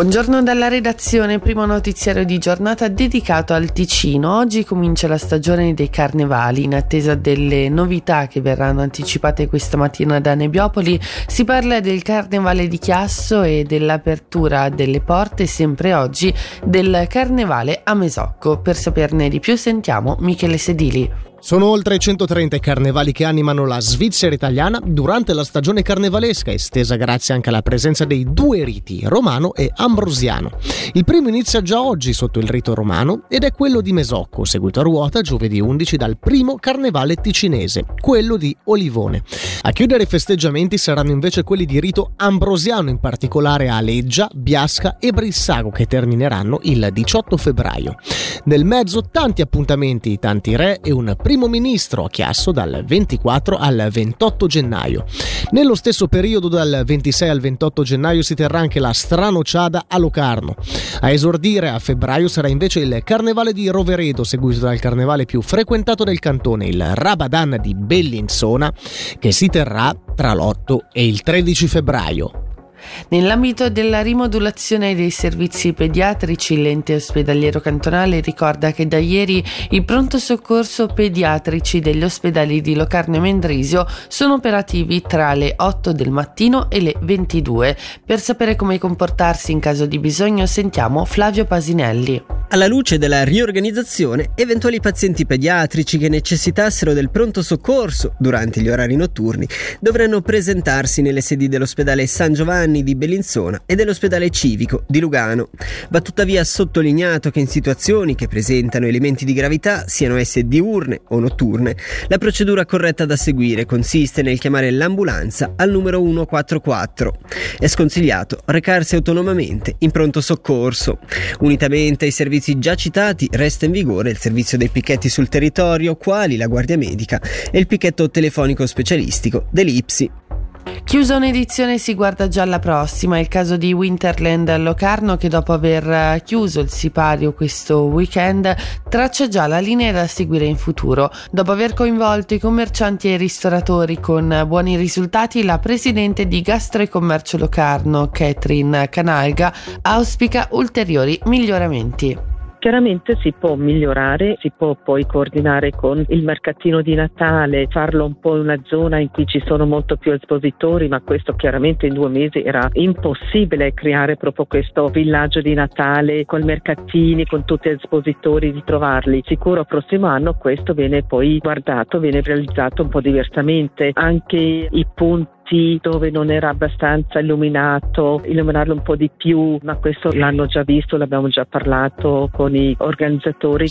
Buongiorno dalla redazione, primo notiziario di giornata dedicato al Ticino. Oggi comincia la stagione dei carnevali. In attesa delle novità che verranno anticipate questa mattina da Nebbiopoli, si parla del carnevale di Chiasso e dell'apertura delle porte sempre oggi del carnevale a Mesocco. Per saperne di più sentiamo Michele Sedili. Sono oltre 130 i carnevali che animano la Svizzera italiana durante la stagione carnevalesca, estesa grazie anche alla presenza dei due riti, romano e ambrosiano. Il primo inizia già oggi sotto il rito romano ed è quello di Mesocco, seguito a ruota giovedì 11 dal primo carnevale ticinese, quello di Olivone. A chiudere i festeggiamenti saranno invece quelli di rito ambrosiano, in particolare a Leggia, Biasca e Brissago, che termineranno il 18 febbraio. Nel mezzo tanti appuntamenti, tanti re e un primo ministro a Chiasso dal 24 al 28 gennaio. Nello stesso periodo dal 26 al 28 gennaio si terrà anche la Stranociada a Locarno. A esordire a febbraio sarà invece il Carnevale di Roveredo, seguito dal carnevale più frequentato del cantone, il Rabadan di Bellinzona, che si terrà tra l'8 e il 13 febbraio. Nell'ambito della rimodulazione dei servizi pediatrici, l'ente ospedaliero cantonale ricorda che da ieri i pronto soccorso pediatrici degli ospedali di Locarno e Mendrisio sono operativi tra le 8 del mattino e le 22. Per sapere come comportarsi in caso di bisogno sentiamo Flavio Pasinelli. Alla luce della riorganizzazione, eventuali pazienti pediatrici che necessitassero del pronto soccorso durante gli orari notturni dovranno presentarsi nelle sedi dell'ospedale San Giovanni di Bellinzona e dell'ospedale civico di Lugano. Va tuttavia sottolineato che in situazioni che presentano elementi di gravità, siano esse diurne o notturne, la procedura corretta da seguire consiste nel chiamare l'ambulanza al numero 144. È sconsigliato recarsi autonomamente in pronto soccorso. Unitamente ai servizi servizi già citati resta in vigore il servizio dei picchetti sul territorio, quali la Guardia Medica e il picchetto telefonico specialistico dell'IPSI. Chiusa un'edizione si guarda già alla prossima, il caso di Winterland Locarno che dopo aver chiuso il sipario questo weekend traccia già la linea da seguire in futuro. Dopo aver coinvolto i commercianti e i ristoratori con buoni risultati, la presidente di Gastro e Commercio Locarno, Catherine Canalga, auspica ulteriori miglioramenti. Chiaramente si può migliorare, si può poi coordinare con il mercatino di Natale, farlo un po' in una zona in cui ci sono molto più espositori, ma questo chiaramente in due mesi era impossibile creare proprio questo villaggio di Natale con mercatini, con tutti gli espositori, di trovarli. Sicuro prossimo anno questo viene poi guardato, viene realizzato un po' diversamente. Anche i punti dove non era abbastanza illuminato, illuminarlo un po' di più, ma questo l'hanno già visto, l'abbiamo già parlato con i organizzatori.